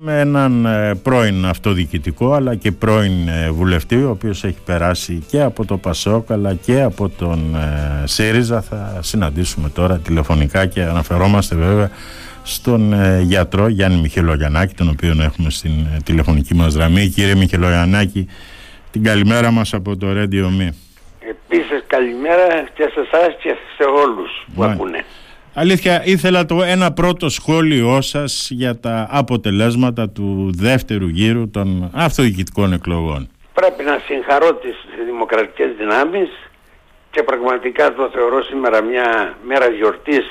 με έναν ε, πρώην αυτοδιοικητικό αλλά και πρώην ε, βουλευτή ο οποίος έχει περάσει και από το Πασόκ αλλά και από τον ε, ΣΥΡΙΖΑ. Θα συναντήσουμε τώρα τηλεφωνικά και αναφερόμαστε βέβαια στον γιατρό Γιάννη Μιχελογιαννάκη τον οποίο έχουμε στην τηλεφωνική μας γραμμή. Κύριε Μιχελογιαννάκη την καλημέρα μας από το Radio Me. Επίσης καλημέρα και σε εσάς και σε όλους που ακούνε Αλήθεια, ήθελα το ένα πρώτο σχόλιο σας για τα αποτελέσματα του δεύτερου γύρου των αυτοδιοικητικών εκλογών. Πρέπει να συγχαρώ τις δημοκρατικές δυνάμεις και πραγματικά το θεωρώ σήμερα μια μέρα γιορτής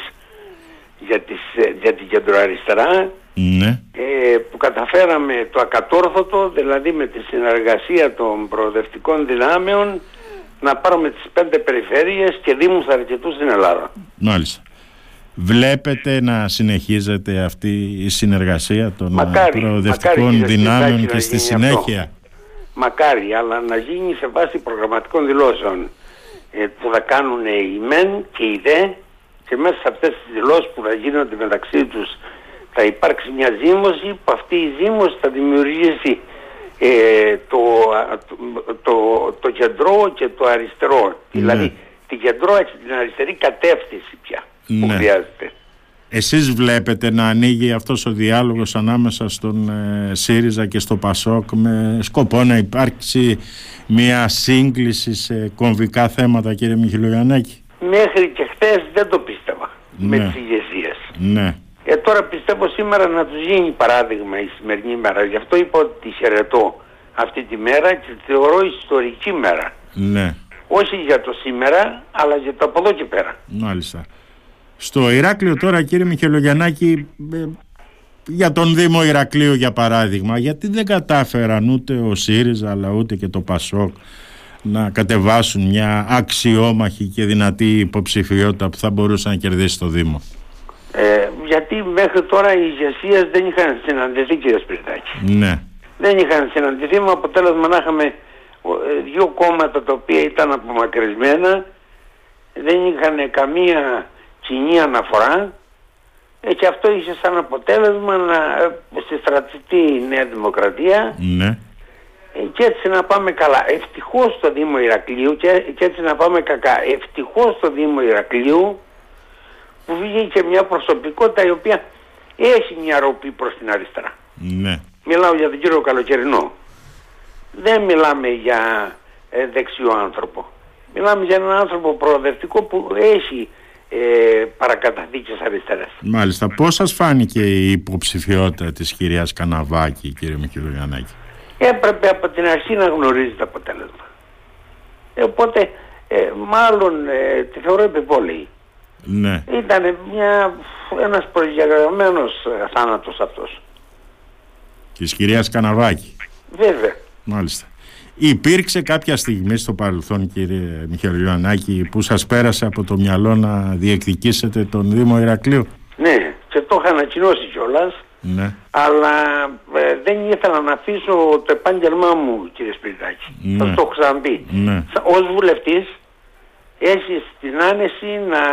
για, τις, για την κεντροαριστερά ναι. ε, που καταφέραμε το ακατόρθωτο, δηλαδή με τη συνεργασία των προοδευτικών δυνάμεων να πάρουμε τις πέντε περιφέρειες και δήμους αρκετούς στην Ελλάδα. Μάλιστα. Βλέπετε να συνεχίζεται αυτή η συνεργασία των μακάρι, προοδευτικών μακάρι, δυνάμεων και στη συνέχεια. Αυτό. Μακάρι, αλλά να γίνει σε βάση προγραμματικών δηλώσεων ε, που θα κάνουν οι μεν και οι δε και μέσα σε αυτές τις δηλώσεις που θα γίνονται μεταξύ τους θα υπάρξει μια ζήμωση που αυτή η ζήμωση θα δημιουργήσει ε, το, το, το, κεντρό και το αριστερό. Ναι. Δηλαδή την κεντρό την αριστερή κατεύθυνση πια που ναι. χρειάζεται. Εσείς βλέπετε να ανοίγει αυτός ο διάλογος ανάμεσα στον ε, ΣΥΡΙΖΑ και στο ΠΑΣΟΚ με σκοπό να υπάρξει μια σύγκληση σε κομβικά θέματα κύριε Μιχηλογιαννάκη; Μέχρι και χθες δεν το πίστευα με τις ηγεσίες. Ναι. Ε, τώρα πιστεύω σήμερα να τους γίνει παράδειγμα η σημερινή μέρα. Γι' αυτό είπα ότι χαιρετώ αυτή τη μέρα και τη θεωρώ ιστορική μέρα. Ναι. Όχι για το σήμερα, αλλά για το από εδώ και πέρα. Μάλιστα. Στο Ηράκλειο τώρα κύριε Μιχελογιαννάκη ε, για τον Δήμο Ηρακλείου για παράδειγμα γιατί δεν κατάφεραν ούτε ο ΣΥΡΙΖΑ αλλά ούτε και το ΠΑΣΟΚ να κατεβάσουν μια αξιόμαχη και δυνατή υποψηφιότητα που θα μπορούσε να κερδίσει το Δήμο. Ε, γιατί μέχρι τώρα οι ηγεσίες δεν είχαν συναντηθεί κύριε Σπιρτάκη. Ναι. Δεν είχαν συναντηθεί με αποτέλεσμα να είχαμε ε, δύο κόμματα τα οποία ήταν απομακρυσμένα δεν είχαν καμία κοινή αναφορά ε, και αυτό είχε σαν αποτέλεσμα να, ε, στη στρατητή Νέα Δημοκρατία ναι. ε, και έτσι να πάμε καλά. Ευτυχώς στο Δήμο Ηρακλείου και, και έτσι να πάμε κακά. Ευτυχώς στο Δήμο Ηρακλείου που βγήκε μια προσωπικότητα η οποία έχει μια ροπή προς την αριστερά. Ναι. Μιλάω για τον κύριο Καλοκαιρινό. Δεν μιλάμε για ε, δεξιό άνθρωπο. Μιλάμε για έναν άνθρωπο προοδευτικό που έχει ε, παρακαταθήκες αριστερές. Μάλιστα. Πώς σας φάνηκε η υποψηφιότητα της κυρίας Καναβάκη, κύριε Μικηλογιαννάκη. Έπρεπε από την αρχή να γνωρίζει το αποτέλεσμα. Ε, οπότε, ε, μάλλον ε, τη θεωρώ επιβόλαιη. Ναι. Ήταν μια, ένας προδιαγραμμένος ε, θάνατος αυτός. Της κυρίας Καναβάκη. Βέβαια. Μάλιστα. Υπήρξε κάποια στιγμή στο παρελθόν κύριε Μιχαηλιαννάκη που σας πέρασε από το μυαλό να διεκδικήσετε τον Δήμο Ηρακλείου; Ναι και το είχα ανακοινώσει κιόλας. Ναι. Αλλά ε, δεν ήθελα να αφήσω το επάγγελμά μου κύριε Σπυριδάκη. Ναι. Θα το έχω ξαναπεί. Ναι. Ως βουλευτής έχεις την άνεση να,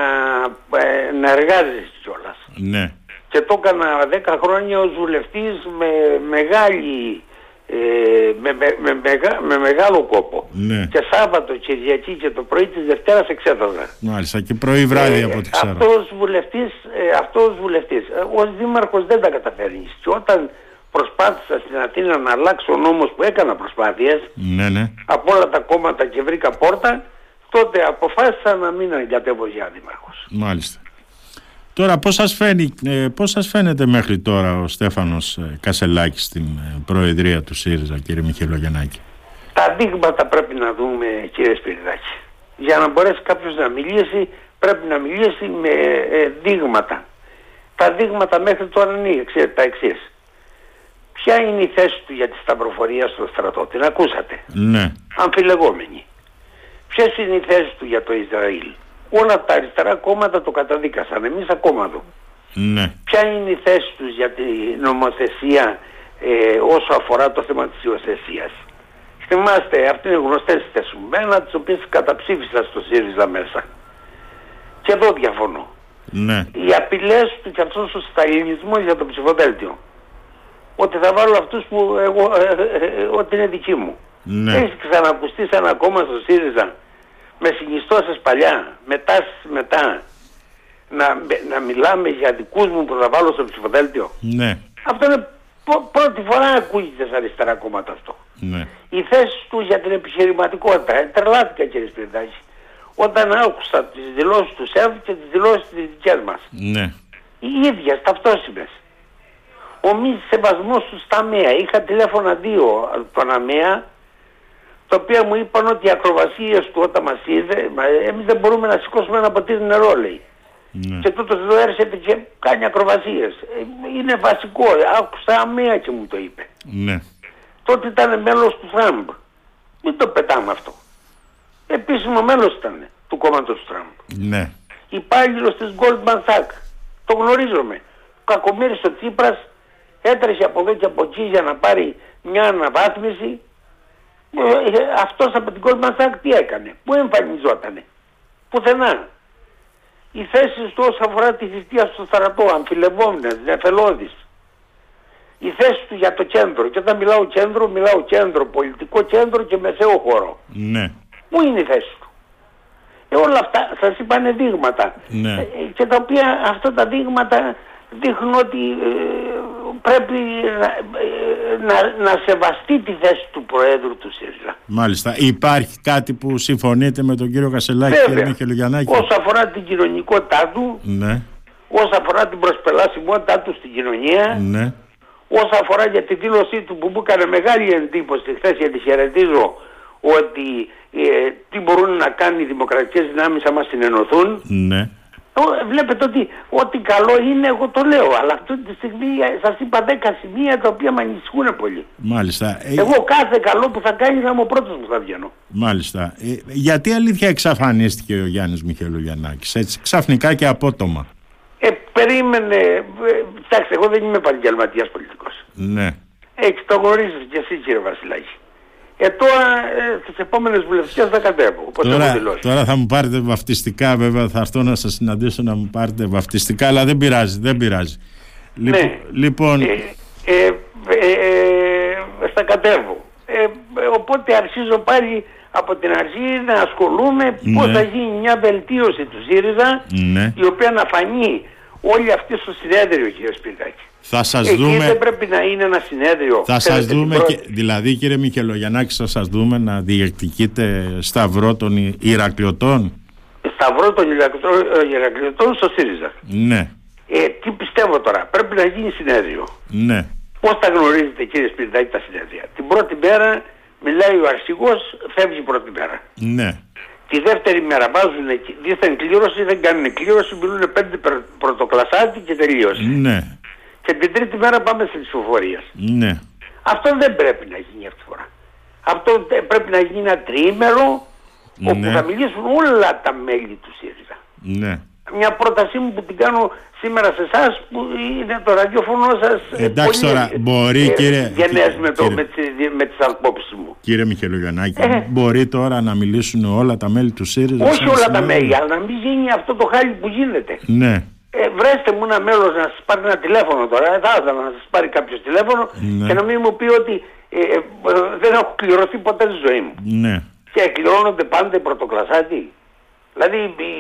ε, να εργάζεσαι κιόλας. Ναι. Και το έκανα 10 χρόνια ως βουλευτής με μεγάλη ε, με, με, με, μεγάλο κόπο. Ναι. Και Σάββατο, Κυριακή και το πρωί της Δευτέρας εξέταζα. Μάλιστα και πρωί βράδυ από ό,τι ξέρω. Αυτός βουλευτής, ε, αυτός βουλευτής, ε, ως δήμαρχος δεν τα καταφέρνει. Και όταν προσπάθησα στην Αθήνα να αλλάξω ο νόμος που έκανα προσπάθειες ναι, ναι. από όλα τα κόμματα και βρήκα πόρτα, τότε αποφάσισα να μην εγκατεύω για δήμαρχος. Μάλιστα. Τώρα πώς σας, φαίνει, ε, πώς σας φαίνεται μέχρι τώρα ο Στέφανος ε, Κασελάκης στην ε, Προεδρία του ΣΥΡΙΖΑ κύριε Μιχελογεννάκη. Τα δείγματα πρέπει να δούμε κύριε Σπυριδάκη. Για να μπορέσει κάποιος να μιλήσει πρέπει να μιλήσει με δείγματα. Τα δείγματα μέχρι τώρα είναι τα εξής. Ποια είναι η θέση του για τη σταυροφορία στο στρατό, την ακούσατε; Ναι. Αμφιλεγόμενη. Ποιες είναι οι θέσεις του για το Ισραήλ; Όλα τα αριστερά κόμματα το καταδίκασαν, εμείς ακόμα εδώ. Ναι. Ποια είναι η θέση τους για τη νομοθεσία ε, όσο αφορά το θέμα της υιοθεσίας. Θυμάστε, αυτοί είναι γνωστές θεσμένα, τις οποίες καταψήφισαν στο ΣΥΡΙΖΑ μέσα. Και εδώ διαφωνώ. Ναι. Οι απειλές του και αυτός ο σταλινισμός για το ψηφοδέλτιο. ότι θα βάλω αυτούς που εγώ, ε, ε, ε, ότι είναι δικοί μου. Ναι. Έχει ξανακουστεί σαν ακόμα στο ΣΥΡΙΖΑ με συνιστώσεις παλιά, μετά μετά, να, να μιλάμε για δικούς μου που θα βάλω στο ψηφοδέλτιο. Ναι. Αυτό είναι πο- πρώτη φορά ακούγεται στα αριστερά κόμματα αυτό. Ναι. Η θέση του για την επιχειρηματικότητα. Ε, τρελάθηκα κύριε Σπυρδάκη. Όταν άκουσα τις δηλώσεις του ΣΕΒ και τις δηλώσεις της δικές μας. Ναι. Οι ίδιες, ταυτόσιμες. Ο μη σεβασμός του στα ΜΕΑ. Είχα τηλέφωνα δύο από τον ΑΜΕΑ, τα οποία μου είπαν ότι οι ακροβασίες του όταν μας είδε, μα, εμείς δεν μπορούμε να σηκώσουμε ένα ποτήρι νερό, λέει. Ναι. Και τούτος εδώ έρχεται και κάνει ακροβασίες. Ε, Είναι βασικό. Άκουσα ΑΜΕΑ και μου το είπε. Ναι. Τότε ήταν μέλος του Τραμπ. Μην το πετάμε αυτό. Επίσημο μέλος ήταν του κόμματος του Τραμπ. Ναι. Υπάλληλος της Goldman Sachs. Το γνωρίζομαι. Ο Κακομύρης ο Τσίπρας έτρεχε από εδώ και από εκεί για να πάρει μια αναβάθμιση. Ε, ε, αυτός από την Goldman Sachs τι έκανε; Πού εμφανιζότανε; Πουθενά. Οι θέσεις του όσον αφορά τη θητεία στο στρατό, αμφιλευόμενες, νεφελώδεις. Η θέση του για το κέντρο. Και όταν μιλάω κέντρο, μιλάω κέντρο, πολιτικό κέντρο και μεσαίο χώρο. Ναι. Πού είναι η θέση του; Ε, όλα αυτά σας είπα είναι δείγματα. Ναι. Ε, και τα οποία αυτά τα δείγματα δείχνουν ότι ε, πρέπει να, ε, να, να σεβαστεί τη θέση του Προέδρου του ΣΥΡΙΖΑ. Μάλιστα. Υπάρχει κάτι που συμφωνείτε με τον κύριο Κασελάκη και Βέβαια. Μιχελογιαννάκη. Όσο αφορά την κοινωνικότητά του, Ναι. όσο αφορά την προσπελάσιμότητά του στην κοινωνία, Ναι. όσο αφορά για τη δήλωσή του που μου έκανε μεγάλη εντύπωση χθες και τη χαιρετίζω ότι ε, τι μπορούν να κάνουν οι δημοκρατικές δυνάμεις άμα συνενωθούν Ναι. Ε, Βλέπετε ότι ό,τι καλό είναι, εγώ το λέω. Αλλά αυτή τη στιγμή σας είπα 10 σημεία τα οποία με ανησυχούν πολύ. Μάλιστα. Ε, Εγώ κάθε καλό που θα κάνει θα είμαι ο πρώτος που θα βγαίνω. Μάλιστα. Ε, γιατί αλήθεια εξαφανίστηκε ο Γιάννης Μιχελογιαννάκης έτσι ξαφνικά και απότομα. Ε, περίμενε. Ε, κοιτάξτε, εγώ δεν είμαι επαγγελματίας πολιτικός. Ναι. Έτσι το γνωρίζεις και εσύ κύριε Βασιλάκη. Ε, τώρα ε, στις επόμενες βουλευτικές θα κατέβω. Όπω έχω Τώρα, δηλώσει. τώρα θα μου πάρετε βαφτιστικά βέβαια θα έρθω να σας συναντήσω να μου πάρετε βαφτιστικά αλλά δεν πειράζει, δεν πειράζει. Λοιπόν, Ναι. λοιπόν Ε, ε, ε, ε, στα κατέβω. Ε, ε, οπότε αρχίζω πάλι από την αρχή να ασχολούμαι Ναι. πώς θα γίνει μια βελτίωση του ΣΥΡΙΖΑ ναι, η οποία να φανεί όλη αυτή στο συνέδριο κύριε Σπυρδάκη. θα σας Εκεί δούμε... δεν πρέπει να είναι ένα συνέδριο. Θα Ξέρετε, σας την δούμε, πρώτη- και, δηλαδή κύριε Μιχελογιαννάκη θα σας δούμε να διεκδικείτε σταυρό των Ι- Ηρακλειωτών; Σταυρό των Ηρακλειτών- Ηρακλειωτών στο ΣΥΡΙΖΑ. Ναι, Ε, τι πιστεύω τώρα, πρέπει να γίνει συνέδριο. ναι, Πώς τα γνωρίζετε κύριε Σπυρδάκη τα συνέδρια; Την πρώτη μέρα μιλάει ο αρχηγός, φεύγει πρώτη μέρα. ναι, Τη δεύτερη μέρα βάζουν εκεί- δίθεν κλήρωση, δεν κάνουν κλήρωση, μιλούν πέντε πρω- πρωτοκλασάτη και τελείωσε. ναι, Και την τρίτη μέρα πάμε στην ψηφοφορία. ναι, Αυτό δεν πρέπει να γίνει αυτή τη φορά. Αυτό τε- πρέπει να γίνει ένα τριήμερο όπου Ναι. θα μιλήσουν όλα τα μέλη του ΣΥΡΙΖΑ. ναι. Μια πρότασή μου που την κάνω σήμερα σε εσάς που είναι το ραδιόφωνο σας. Εντάξει τώρα, μπορεί, κύριε- Γενναίες με, το, κύριε- με, τις, με τις απόψεις μου. Κύριε Μιχελογιαννάκη, Ε. μπορεί τώρα να μιλήσουν όλα τα μέλη του ΣΥΡΙΖΑ. Όχι σε ένα όλα τα συνέδριο; μέλη, αλλά να μην γίνει αυτό το χάλι που γίνεται. Ναι, Ε, βρέστε μου ένα μέλος να σας πάρει ένα τηλέφωνο τώρα. Ε, θα ήθελα να σας πάρει κάποιος τηλέφωνο Ναι. και να μην μου πει ότι ε, ε, ε, δεν έχω κληρωθεί ποτέ στη ζωή μου. ναι. Και κληρώνονται πάντα οι πρωτοκλασσάτοι. Δηλαδή η, η,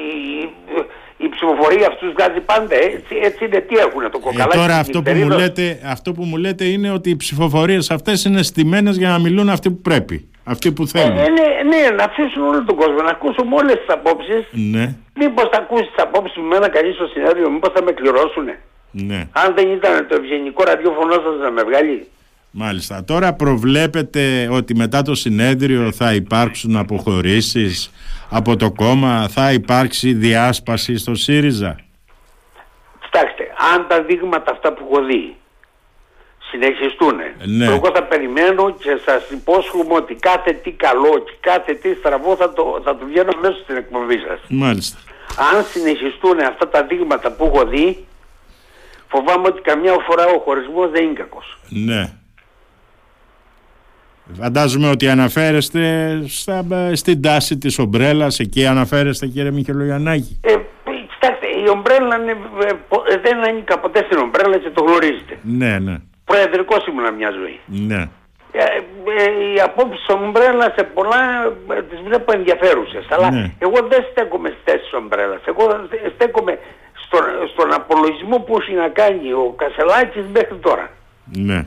η ψηφοφορία αυτούς βγάζει πάντα. Έτσι, έτσι είναι τι έχουν το Ε, κοκαλάκι. τώρα στην αυτό που, μου περίοδο. λέτε, αυτό που μου λέτε είναι ότι οι ψηφοφορίες αυτές είναι στημένες για να μιλούν αυτοί που πρέπει. Αυτοί που Ε, θέλουν. ε, ναι, ναι, να αφήσουν όλο τον κόσμο, να ακούσουμε όλες τις απόψεις. Ναι, Μήπως θα ακούσεις τις απόψεις μου με ένα καλή στο συνέδριο, μήπως θα με κληρώσουνε; ναι. Αν δεν ήταν το ευγενικό ραδιόφωνο σας να με βγάλει. Μάλιστα. Τώρα προβλέπετε ότι μετά το συνέδριο θα υπάρξουν αποχωρήσεις από το κόμμα, θα υπάρξει διάσπαση στο ΣΥΡΙΖΑ; Κοιτάξτε, αν τα δείγματα αυτά που έχω δει συνεχιστούν, Ναι. εγώ θα περιμένω και σας υπόσχομαι ότι κάθε τι καλό και κάθε τι στραβό θα το, θα το βγαίνω μέσα στην εκπομπή σας. Μάλιστα. Αν συνεχιστούν αυτά τα δείγματα που έχω δει, φοβάμαι ότι καμιά φορά ο χωρισμός δεν είναι κακός. Ναι. Φαντάζομαι ότι αναφέρεστε στα, στην τάση της ομπρέλας, εκεί αναφέρεστε κύριε Μιχελογιαννάκη. Ε, κοιτάξτε, η ομπρέλα είναι, ε, πο- ε, δεν ανήκα ποτέ στην ομπρέλα και το γνωρίζετε. Ναι, ναι. Προεδρικός ήμουν μια ζωή. Ναι. Ε, ε, οι απόψεις ομπρέλας σε πολλά ε, τις βλέπω ενδιαφέρουσες. Αλλά Ναι. εγώ δεν στέκομαι στις θέσεις ομπρέλας. Εγώ στέκομαι στον, στον απολογισμό που έχει να κάνει ο Κασελάκης μέχρι τώρα. Ναι.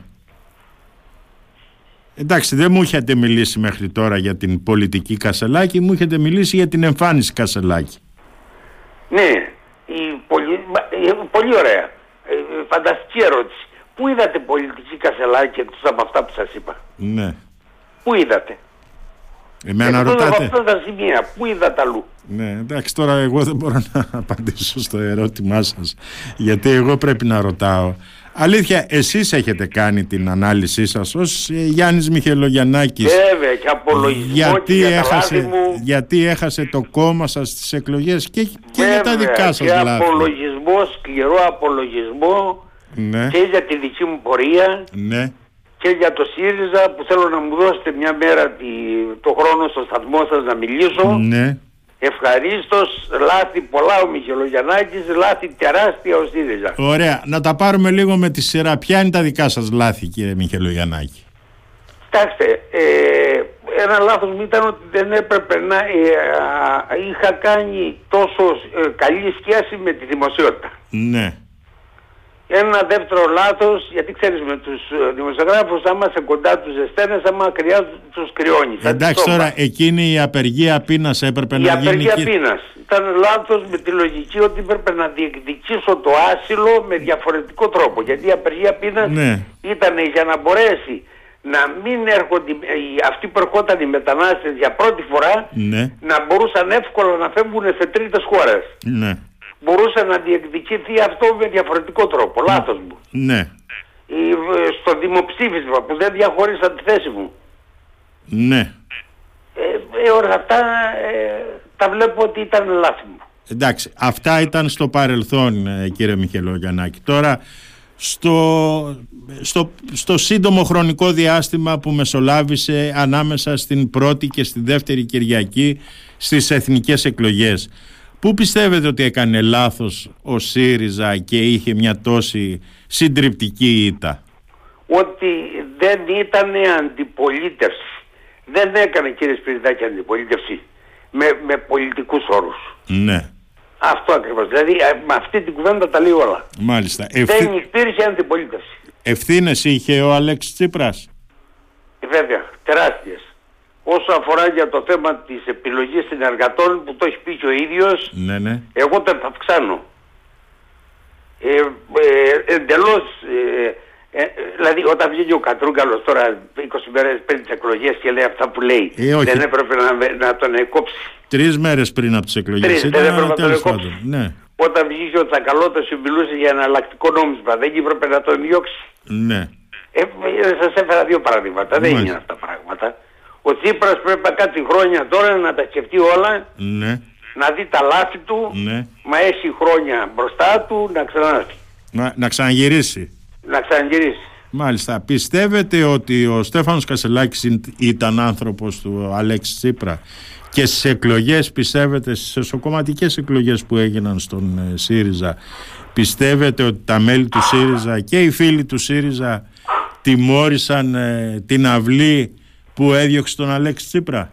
Εντάξει, δεν μου είχατε μιλήσει μέχρι τώρα για την πολιτική Κασελάκη, μου είχατε μιλήσει για την εμφάνιση Κασελάκη. Ναι, η πολύ, μα- ε, πολύ ωραία. Ε, ε, φανταστική ερώτηση. Πού είδατε πολιτική Κασελάκη εκτός από αυτά που σας είπα; Ναι. Πού είδατε; Εμένα Εκτός από ρωτάτε. αυτά τα σημεία. Πού είδατε αλλού. Ναι, εντάξει, τώρα εγώ δεν μπορώ να απαντήσω στο ερώτημά σας, γιατί εγώ πρέπει να ρωτάω. Αλήθεια, εσείς έχετε κάνει την ανάλυση σας ως ε, Γιάννης Μιχελογιαννάκης; Βέβαια και απολογισμό και γιατί, για τα λάθη έχασε, μου. γιατί έχασε το κόμμα σας στις εκλογές και, και για τα Βέβαια, δικά σας και λάθη; απολογισμό, σκληρό απολογισμό Ναι, και για τη δική μου πορεία ναι, και για το ΣΥΡΙΖΑ που θέλω να μου δώσετε μια μέρα τη, το χρόνο στο σταθμό σας να μιλήσω. ναι. Ευχαρίστως, λάθη πολλά ο Μιχελογιαννάκης, λάθη τεράστια ο ΣΥΡΙΖΑ. Ωραία, να τα πάρουμε λίγο με τη σειρά. Ποια είναι τα δικά σας λάθη κύριε Μιχελογιαννάκη. Κοιτάξτε, ε, ένα λάθος μου ήταν ότι δεν έπρεπε να ε, α, είχα κάνει τόσο ε, καλή σχέση με τη δημοσιότητα. Ναι, Ένα δεύτερο λάθος, γιατί ξέρεις με τους ε, δημοσιογράφους άμα σε κοντά τους ζεσταίνες, άμα μακριά τους κρυώνεις. εντάξει Αντιστόμα. τώρα εκείνη η απεργία πείνας έπρεπε Η να γίνει απεργία και- πείνας. Ήταν λάθος με τη λογική ότι έπρεπε να διεκδικήσω το άσυλο με διαφορετικό τρόπο. Γιατί η απεργία πείνας Ναι. ήταν για να μπορέσει να μην έρχονται οι- αυτοί που ερχόταν οι μετανάστες για πρώτη φορά Ναι, να μπορούσαν εύκολα να φεύγουν σε τρίτες χώρες. ναι, Μπορούσε να διεκδικηθεί αυτό με διαφορετικό τρόπο. Λάθος μου. ναι, Η- ε, στο δημοψήφισμα που δεν διαχώρισα τη θέση μου. ναι. Ε, ε, όλα αυτά ε, τα βλέπω ότι ήταν λάθη μου. Εντάξει, αυτά ήταν στο παρελθόν ε, κύριε Μιχελογιαννάκη. Τώρα στο, στο, στο σύντομο χρονικό διάστημα που μεσολάβησε ανάμεσα στην πρώτη και στη δεύτερη Κυριακή στις εθνικές εκλογές Πού πιστεύετε ότι έκανε λάθος ο ΣΥΡΙΖΑ και είχε μια τόση συντριπτική ήττα; Ότι δεν ήταν αντιπολίτευση. Δεν έκανε κύριε Σπυριδάκη αντιπολίτευση με, με πολιτικούς όρους. Ναι, Αυτό ακριβώς. Δηλαδή ε, με αυτή την κουβέντα τα λέει όλα. μάλιστα. Δεν Ευθύ... υπήρχε αντιπολίτευση. Ευθύνες είχε ο Αλέξης Τσίπρας; Ε, Βέβαια, τεράστιες. Όσο αφορά για το θέμα της επιλογής συνεργατών που το έχει πει και ο ίδιος, Ναι, ναι. εγώ δεν θα αυξάνω. Ε, ε, εντελώς, ε, ε, δηλαδή όταν βγήκε ο Κατρούγκαλος τώρα 20 μέρες πριν τις εκλογές και λέει αυτά που λέει, Ε, όχι. δεν έπρεπε να, να τον εκόψει. Τρεις μέρες πριν από τις εκλογές. Τρεις, δεν έπρεπε να τον τέλος εκόψει. πάντων. Ναι, Όταν βγήκε ο Τσακαλώτος και μιλούσε για εναλλακτικό νόμισμα, δεν έπρεπε να τον διώξει. ναι. Ε, ε, σας έφερα δύο παραδείγματα, δεν Μάλιστα. είναι αυτά τα πράγματα. Ο Τσίπρας πρέπει να κάτσει χρόνια τώρα να τα σκεφτεί όλα, Ναι, να δει τα λάθη του, ναι. μα έχει χρόνια μπροστά του να ξανάρθει, Να, να ξαναγυρίσει. να ξαναγυρίσει. Μάλιστα. Πιστεύετε ότι ο Στέφανος Κασελάκης ην- ήταν άνθρωπος του Αλέξη Τσίπρα; Και στις εκλογές πιστεύετε, στις εσωκομματικές εκλογές που έγιναν στον ε, ΣΥΡΙΖΑ πιστεύετε ότι τα μέλη του ΣΥΡΙΖΑ και οι φίλοι του ΣΥΡΙΖΑ τιμώρησαν ε, την αυλή που έδιωξε τον Αλέξη Τσίπρα;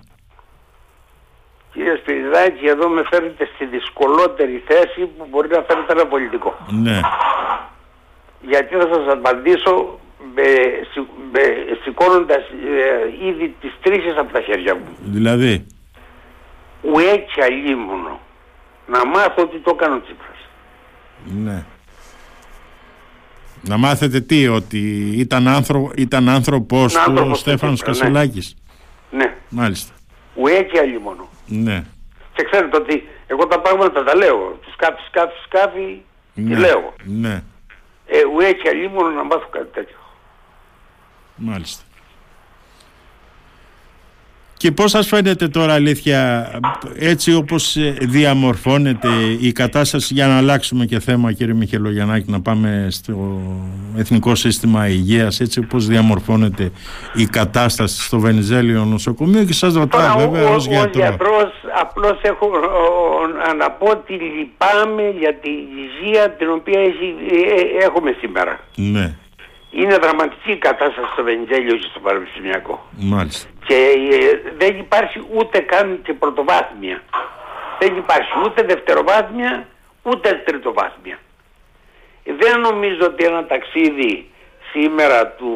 Κύριε Σπυριδάκη, εδώ με φέρνετε στη δυσκολότερη θέση που μπορεί να φέρετε ένα πολιτικό. Ναι, Γιατί θα σας απαντήσω με, σι- με, σηκώνοντας ε, ήδη τις τρίχες από τα χέρια μου. δηλαδή; Ουέ και αλίμονο. Να μάθω ότι το έκανε ο Τσίπρας. Ναι. Να μάθετε τι, ότι ήταν, άνθρω, ήταν άνθρωπός Είναι του ο άνθρωπος του Στέφανος Τσίπρα, ναι. Κασελάκης. Ναι. Μάλιστα. Ουέ και αλίμονο. Ναι. Και ξέρετε ότι εγώ τα πράγματα τα λέω. Σκάφη, σκάφη, σκάφη, τι ναι. λέω. Ναι. Ε, ουέ και αλίμονο να μάθω κάτι τέτοιο. Μάλιστα. Και πώς σας φαίνεται τώρα αλήθεια έτσι όπως ε, διαμορφώνεται η κατάσταση για να αλλάξουμε και θέμα κύριε Μιχελογιαννάκη να πάμε στο Εθνικό Σύστημα Υγείας έτσι όπως διαμορφώνεται η κατάσταση στο Βενιζέλιο νοσοκομείο και σας ρωτάω Τώρα, βέβαια ο, ως ο, γιατρός. γιατρός απλώς έχω ο, ο, να πω ότι λυπάμαι για την υγεία την οποία έχει, ε, ε, έχουμε σήμερα. Ναι, Είναι δραματική η κατάσταση στο Βενιζέλιο και στο Πανεπιστημιακό. Μάλιστα. Και ε, δεν υπάρχει ούτε καν και πρωτοβάθμια. Δεν υπάρχει ούτε δευτεροβάθμια ούτε τριτοβάθμια. Δεν νομίζω ότι ένα ταξίδι σήμερα του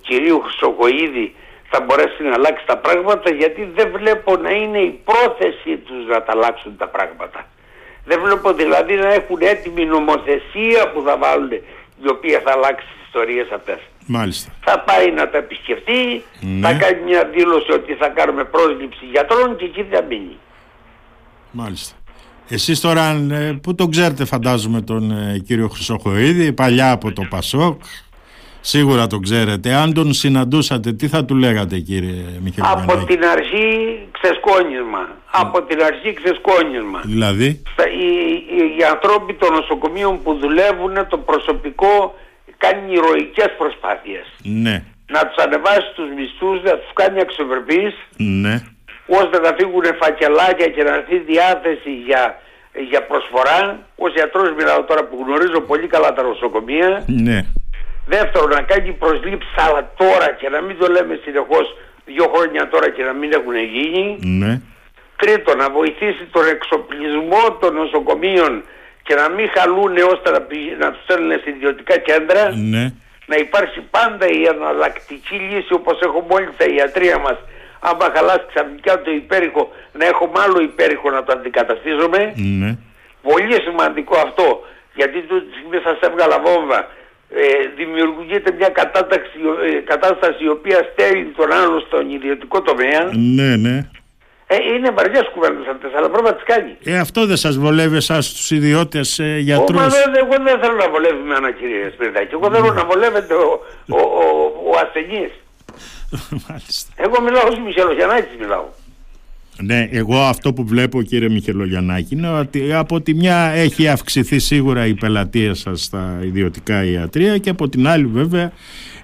κυρίου Χρυσοκοίδη θα μπορέσει να αλλάξει τα πράγματα γιατί δεν βλέπω να είναι η πρόθεση τους να τα αλλάξουν τα πράγματα. Δεν βλέπω δηλαδή να έχουν έτοιμη νομοθεσία που θα βάλουν η οποία θα αλλάξει τις ιστορίες αυτές. Μάλιστα. Θα πάει να τα επισκεφτεί, Ναι. θα κάνει μια δήλωση ότι θα κάνουμε πρόσληψη γιατρών και εκεί θα μείνει. Μάλιστα. Εσείς τώρα ε, που τον ξέρετε φαντάζομαι τον ε, κύριο Χρυσοχοίδη, παλιά από το Πασόκ, σίγουρα τον ξέρετε. Αν τον συναντούσατε, τι θα του λέγατε κύριε Από Μιχελογιαννάκη. την αρχή ξεσκόνισμα. Από την αρχή ξεσκόνισμα. Δηλαδή, Στα- οι, οι, οι ανθρώποι των νοσοκομείων που δουλεύουν, το προσωπικό κάνει ηρωικές προσπάθειες. ναι, Να τους ανεβάσει τους μισθούς, να τους κάνει αξιοπρεπείς, ναι, ώστε να φύγουν φακελάκια και να έρθει διάθεση για, για προσφορά. Ως γιατρός μιλάω τώρα που γνωρίζω πολύ καλά τα νοσοκομεία. ναι, Δεύτερον, να κάνει προσλήψεις αλλά τώρα και να μην το λέμε συνεχώς δύο χρόνια τώρα και να μην έχουν γίνει. ναι, Τρίτον, να βοηθήσει τον εξοπλισμό των νοσοκομείων και να μην χαλούν ώστε να, πηγα- να τους στέλνουν σε ιδιωτικά κέντρα. ναι, Να υπάρξει πάντα η εναλλακτική λύση όπως έχουμε όλοι στα ιατρία μας. Άμα χαλάσει ξαφνικά το υπέρηχο, να έχουμε άλλο υπέρηχο να το αντικαταστήσουμε. ναι, Πολύ σημαντικό αυτό, γιατί τούτη τη στιγμή σας έβγαλα βόμβα. Ε, δημιουργείται μια κατάταξη, ε, κατάσταση η οποία στέλνει τον άλλο στον ιδιωτικό τομέα. ναι, ναι. Ε, είναι βαριές κουβέντες αυτές, αλλά πρέπει να τις κάνει. Ε, αυτό δεν σας βολεύει εσάς τους ιδιώτες ε, Ω, γιατρούς. μα δεν- εγώ δεν θέλω να βολεύει με ένα κύριε Σπυρδάκη. Εγώ θέλω να βολεύεται ο, ο, ο, ο ασθενής. Μάλιστα. Εγώ μιλάω ως Μιχελογιαννάκης μιλάω. Ναι, εγώ αυτό που βλέπω κύριε Μιχελογιαννάκη είναι ότι από τη μια έχει αυξηθεί σίγουρα η πελατεία σας στα ιδιωτικά ιατρία και από την άλλη βέβαια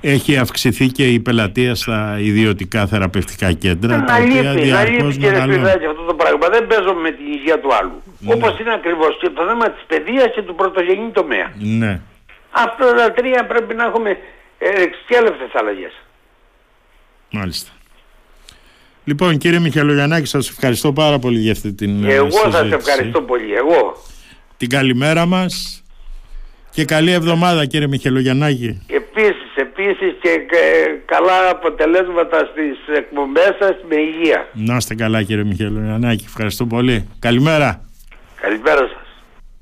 έχει αυξηθεί και η πελατεία στα ιδιωτικά θεραπευτικά κέντρα Να λείπει, να λείπει διαρκώς κύριε μεγαλώνουν. Σπυρδάκη αυτό το πράγμα. Δεν παίζω με την υγεία του άλλου. Ναι. Όπως είναι ακριβώς και το θέμα της παιδείας και του πρωτογενή τομέα. Ναι, Αυτά τα τρία πρέπει να έχουμε ε, εξέλευτες αλλαγές. μάλιστα. Λοιπόν κύριε Μιχελογιαννάκη σας ευχαριστώ πάρα πολύ για αυτή την ε, Εγώ σας συζήτηση. ευχαριστώ πολύ. Εγώ. Την καλημέρα μας και καλή εβδομάδα κύριε Μιχελογιαννάκη. Επίσης, επίσης και ε, καλά αποτελέσματα στις εκπομπές σας με υγεία. Να είστε καλά κύριε Μιχελογιαννάκη. Ευχαριστώ πολύ. Καλημέρα. Καλησπέρα σας.